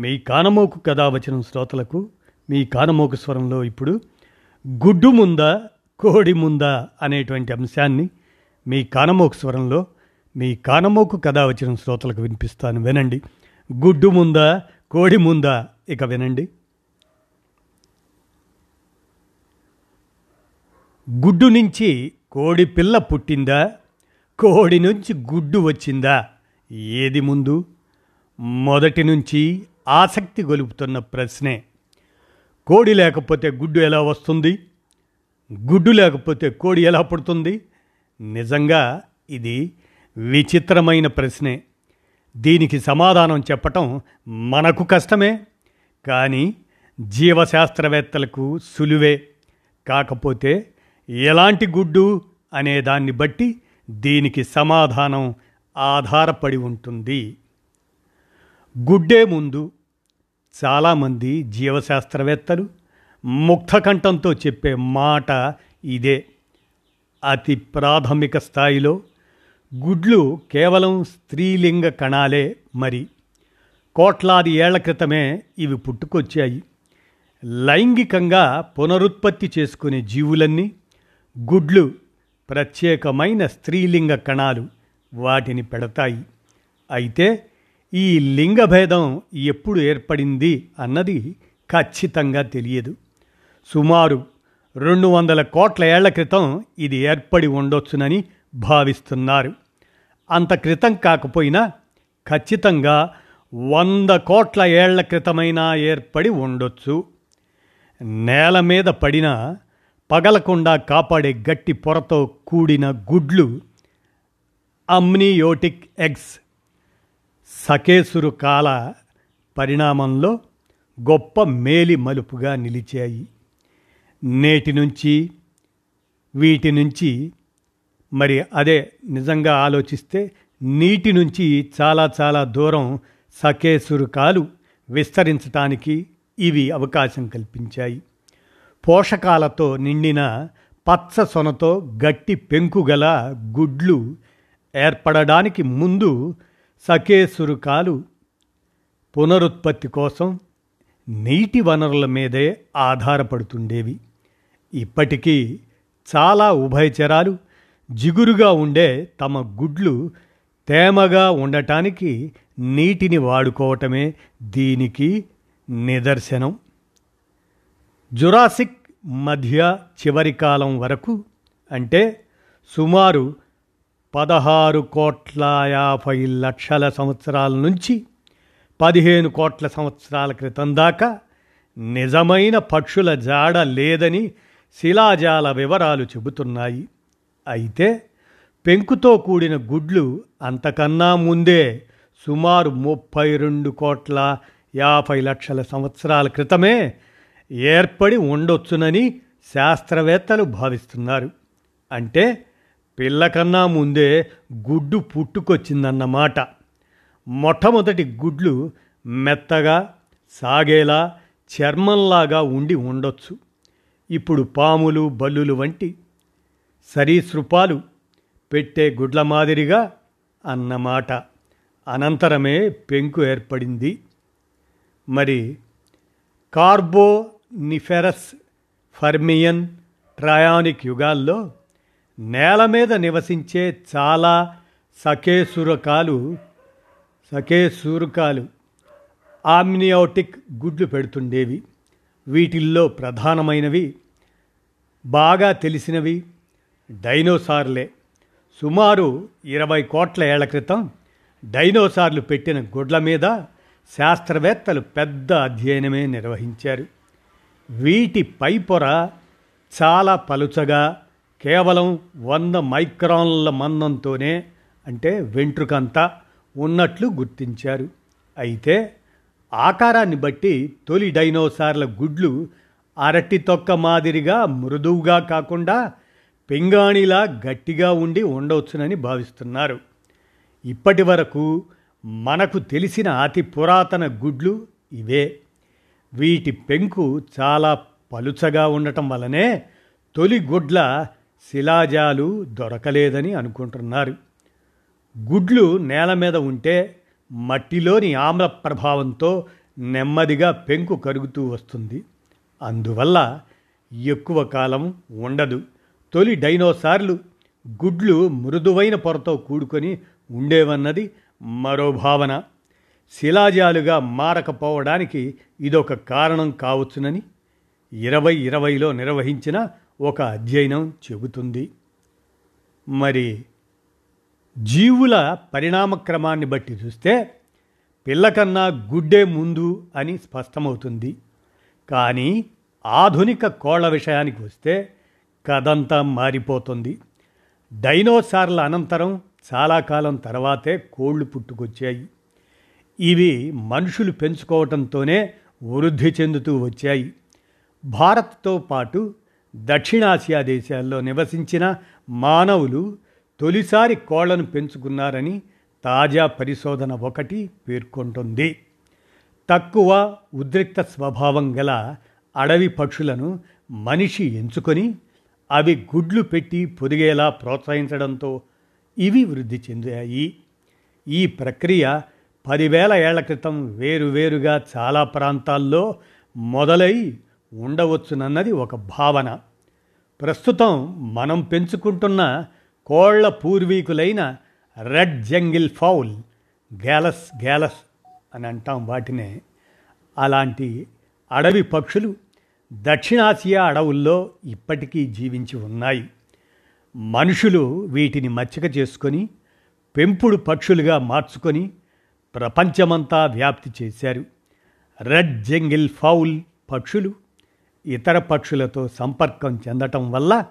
మీ కానమోకు కథావచనం శ్రోతలకు మీ కానమోకు స్వరంలో ఇప్పుడు గుడ్డు ముందా కోడి ముందా అనేటువంటి అంశాన్ని మీ కానమోకు స్వరంలో మీ కానమోకు కథావచనం శ్రోతలకు వినిపిస్తాను. వినండి. గుడ్డు ముందా కోడి ముందా ఇక వినండి. గుడ్డు నుంచి కోడి పిల్ల పుట్టిందా? కోడి నుంచి గుడ్డు వచ్చిందా? ఏది ముందు? మొదటి నుంచి ఆసక్తి గొలుపుతున్న ప్రశ్నే. కోడి లేకపోతే గుడ్డు ఎలా వస్తుంది? గుడ్డు లేకపోతే కోడి ఎలా పుడుతుంది? నిజంగా ఇది విచిత్రమైన ప్రశ్నే. దీనికి సమాధానం చెప్పటం మనకు కష్టమే కానీ జీవశాస్త్రవేత్తలకు సులువే. కాకపోతే ఎలాంటి గుడ్డు అనే దాన్ని బట్టి దీనికి సమాధానం ఆధారపడి ఉంటుంది. గుడ్డే ముందు చాలామంది జీవశాస్త్రవేత్తలు ముక్తకంఠంతో చెప్పే మాట ఇదే. అతి ప్రాథమిక స్థాయిలో గుడ్లు కేవలం స్త్రీలింగ కణాలే మరి. కోట్లాది ఏళ్ళ క్రితమే ఇవి పుట్టుకొచ్చాయి. లైంగికంగా పునరుత్పత్తి చేసుకునే జీవులన్నీ గుడ్లు ప్రత్యేకమైన స్త్రీలింగ కణాలు వాటిని పెడతాయి. అయితే ఈ లింగభేదం ఎప్పుడు ఏర్పడింది అన్నది ఖచ్చితంగా తెలియదు. సుమారు రెండు వందల కోట్ల ఏళ్ళ క్రితం ఇది ఏర్పడి ఉండొచ్చునని భావిస్తున్నారు. అంత క్రితం కాకపోయినా ఖచ్చితంగా వంద కోట్ల ఏళ్ళ క్రితమైనా ఏర్పడి ఉండొచ్చు. నేల మీద పడిన పగలకుండా కాపాడే గట్టి పొరతో కూడిన గుడ్లు అమ్నియోటిక్ ఎగ్స్ సకేసురు కాల పరిణామంలో గొప్ప మేలి మలుపుగా నిలిచాయి. నేటి నుంచి వీటి నుంచి మరి అదే నిజంగా ఆలోచిస్తే నీటి నుంచి చాలా చాలా దూరం సకేసురు కాలు విస్తరించటానికి ఇవి అవకాశం కల్పించాయి. పోషకాలతో నిండిన పచ్చ సొనతో గట్టి పెంకుగల గుడ్లు ఏర్పడడానికి ముందు సకేసురుకాలు పునరుత్పత్తి కోసం నీటి వనరుల మీదే ఆధారపడుతుండేవి. ఇప్పటికీ చాలా ఉభయచరాలు జిగురుగా ఉండే తమ గుడ్లు తేమగా ఉండటానికి నీటిని వాడుకోవటమే దీనికి నిదర్శనం. జురాసిక్ మధ్య చివరి కాలం వరకు అంటే సుమారు పదహారు కోట్ల యాభై లక్షల సంవత్సరాల నుంచి పదిహేను కోట్ల సంవత్సరాల క్రితం దాకా నిజమైన పక్షుల జాడ లేదని శిలాజాల వివరాలు చెబుతున్నాయి. అయితే పెంకుతో కూడిన గుడ్లు అంతకన్నా ముందే సుమారు ముప్పై రెండు కోట్ల యాభై లక్షల సంవత్సరాల క్రితమే ఏర్పడి ఉండొచ్చునని శాస్త్రవేత్తలు భావిస్తున్నారు. అంటే పిల్లకన్నా ముందే గుడ్డు పుట్టుకొచ్చిందన్నమాట మొట్టమొదటి గుడ్లు మెత్తగా సాగేలా చర్మంలాగా ఉండి ఉండొచ్చు. ఇప్పుడు పాములు బల్లులు వంటి సరీసృపాలు పెట్టే గుడ్ల మాదిరిగా అన్నమాట. అనంతరమే పెంకు ఏర్పడింది. మరి కార్బోనిఫెరస్ ఫర్మియన్ ట్రయానిక్ యుగాల్లో నేల మీద నివసించే చాలా సకేసురకాలు సకేసూరకాలు ఆమ్నియోటిక్ గుడ్లు పెడుతుండేవి. వీటిల్లో ప్రధానమైనవి బాగా తెలిసినవి డైనోసార్లే. సుమారు ఇరవై కోట్ల ఏళ్ళ క్రితం డైనోసార్లు పెట్టిన గుడ్ల మీద శాస్త్రవేత్తలు పెద్ద అధ్యయనమే నిర్వహించారు. వీటి పైపొర చాలా పలుచగా కేవలం వంద మైక్రాన్ల మందంతోనే అంటే వెంట్రుకంతా ఉన్నట్లు గుర్తించారు. అయితే ఆకారాన్ని బట్టి తొలి డైనోసార్ల గుడ్లు అరటి తొక్క మాదిరిగా మృదువుగా కాకుండా పింగాణిలా గట్టిగా ఉండి ఉండవచ్చునని భావిస్తున్నారు. ఇప్పటి వరకు మనకు తెలిసిన అతి పురాతన గుడ్లు ఇవే. వీటి పెంకు చాలా పలుచగా ఉండటం వలనే తొలి గుడ్ల శిలాజాలు దొరకలేదని అనుకుంటున్నారు. గుడ్లు నేల మీద ఉంటే మట్టిలోని ఆమ్ల ప్రభావంతో నెమ్మదిగా పెంకు కరుగుతూ వస్తుంది. అందువల్ల ఎక్కువ కాలం ఉండదు. తొలి డైనోసార్లు గుడ్లు మృదువైన పొరతో కూడుకొని ఉండేవన్నది మరో భావన. శిలాజాలుగా మారకపోవడానికి ఇదొక కారణం కావచ్చునని ఇరవై ఇరవైలో నిర్వహించిన ఒక అధ్యయనం చెబుతుంది. మరి జీవుల పరిణామక్రమాన్ని బట్టి చూస్తే పిల్లకన్నా గుడ్డే ముందు అని స్పష్టమవుతుంది. కానీ ఆధునిక కోళ్ళ విషయానికి వస్తే కథంతా మారిపోతుంది. డైనోసార్ల అనంతరం చాలా కాలం తర్వాతే కోళ్ళు పుట్టుకొచ్చాయి. ఇవి మనుషులు పెంచుకోవటంతోనే వృద్ధి చెందుతూ వచ్చాయి. భారత్తో పాటు దక్షిణాసియా దేశాల్లో నివసించిన మానవులు తొలిసారి కోళ్ళను పెంచుకున్నారని తాజా పరిశోధన ఒకటి పేర్కొంటుంది. తక్కువ ఉద్రిక్త స్వభావం గల అడవి పక్షులను మనిషి ఎంచుకొని అవి గుడ్లు పెట్టి పొదిగేలా ప్రోత్సహించడంతో ఇవి వృద్ధి చెందాయి. ఈ ప్రక్రియ పదివేల ఏళ్ళ క్రితం వేరువేరుగా చాలా ప్రాంతాల్లో మొదలై ఉండవచ్చునన్నది ఒక భావన. ప్రస్తుతం మనం పెంచుకుంటున్న కోళ్ళ పూర్వీకులైన red jungle fowl Gallus gallus అని అంటాం వాటినే. అలాంటి అడవి పక్షులు దక్షిణాసియా అడవుల్లో ఇప్పటికీ జీవించి ఉన్నాయి. మనుషులు వీటిని మచ్చిక చేసుకొని పెంపుడు పక్షులుగా మార్చుకొని ప్రపంచమంతా వ్యాప్తి చేశారు. రెడ్ జంగిల్ ఫౌల్ పక్షులు ఇతర పక్షులతో సంపర్కం చెందటం వల్ల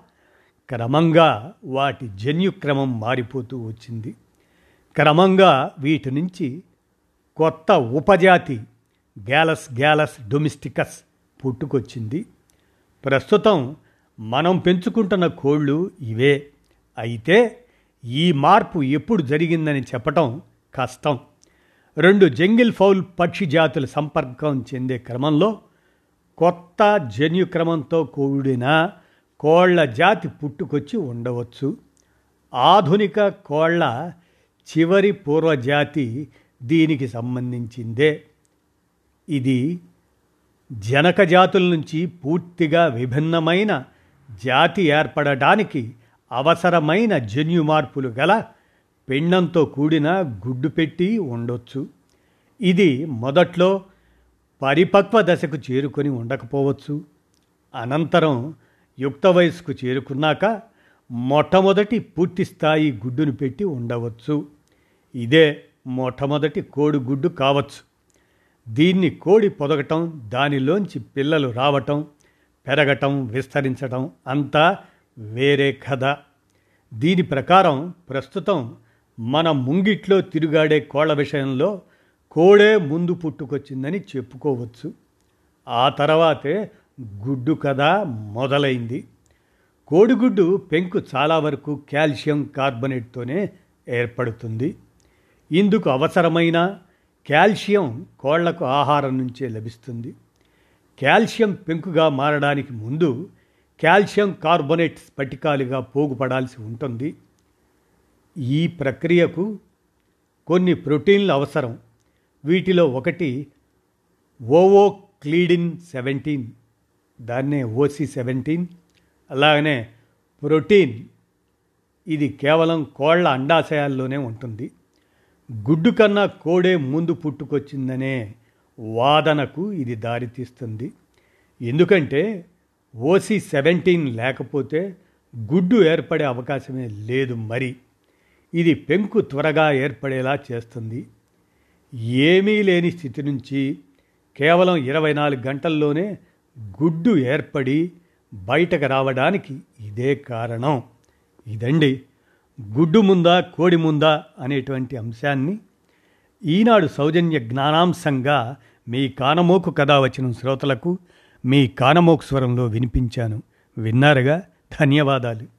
క్రమంగా వాటి జన్యుక్రమం మారిపోతూ వచ్చింది. క్రమంగా వీటి నుంచి కొత్త ఉపజాతి గ్యాలస్ గ్యాలస్ డొమిస్టికస్ పుట్టుకొచ్చింది. ప్రస్తుతం మనం పెంచుకుంటున్న కోళ్ళు ఇవే. అయితే ఈ మార్పు ఎప్పుడు జరిగిందని చెప్పటం కష్టం. రెండు జంగిల్ ఫౌల్ పక్షి జాతుల సంపర్కం చెందే క్రమంలో కొత్త జన్యుక్రమంతో కూడిన కోళ్ళ జాతి పుట్టుకొచ్చి ఉండవచ్చు. ఆధునిక కోళ్ళ చివరి పూర్వజాతి దీనికి సంబంధించిందే. ఇది జనక జాతుల నుంచి పూర్తిగా విభిన్నమైన జాతి ఏర్పడడానికి అవసరమైన జన్యు మార్పులు గల పిండంతో కూడిన గుడ్డు పెట్టి ఉండొచ్చు. ఇది మొదట్లో పరిపక్వ దశకు చేరుకొని ఉండకపోవచ్చు. అనంతరం యుక్త వయసుకు చేరుకున్నాక మొట్టమొదటి పూర్తి స్థాయి గుడ్డును పెట్టి ఉండవచ్చు. ఇదే మొట్టమొదటి కోడి గుడ్డు కావచ్చు. దీన్ని కోడి పొదగటం దానిలోంచి పిల్లలు రావటం పెరగటం విస్తరించటం అంతా వేరే కథ. దీని ప్రకారం ప్రస్తుతం మన ముంగిట్లో తిరుగాడే కోళ్ళ విషయంలో కోడే ముందు పుట్టుకొచ్చిందని చెప్పుకోవచ్చు. ఆ తర్వాతే గుడ్డు కథ మొదలైంది. కోడిగుడ్డు పెంకు చాలా వరకు కాల్షియం కార్బొనేట్తోనే ఏర్పడుతుంది. ఇందుకు అవసరమైన కాల్షియం కోళ్ళకు ఆహారం నుంచే లభిస్తుంది. కాల్షియం పెంకుగా మారడానికి ముందు కాల్షియం కార్బొనేట్ స్ఫటికాలుగా పోగుపడాల్సి ఉంటుంది. ఈ ప్రక్రియకు కొన్ని ప్రోటీన్లు అవసరం. వీటిలో ఒకటి ఓవో క్లీడిన్ సెవెంటీన్ దాన్నే ఓసి సెవెంటీన్ అలాగనే ప్రోటీన్. ఇది కేవలం కోళ్ళ అండాశయాల్లోనే ఉంటుంది. గుడ్డు కన్నా కోడే ముందు పుట్టుకొచ్చిందనే వాదనకు ఇది దారితీస్తుంది. ఎందుకంటే ఓసి సెవెంటీన్ లేకపోతే గుడ్డు ఏర్పడే అవకాశమే లేదు మరి. ఇది పెంకు త్వరగా ఏర్పడేలా చేస్తుంది. ఏమీ లేని స్థితి నుంచి కేవలం ఇరవై నాలుగు గంటల్లోనే గుడ్డు ఏర్పడి బయటకు రావడానికి ఇదే కారణం. ఇదండి గుడ్డు ముందా కోడి ముందా అనేటువంటి అంశాన్ని ఈనాడు సౌజన్య జ్ఞానాంశంగా మీ కానమోకు కథ వచ్చిన శ్రోతలకు మీ కానమోకు స్వరంలో వినిపించాను. విన్నారుగా? ధన్యవాదాలు.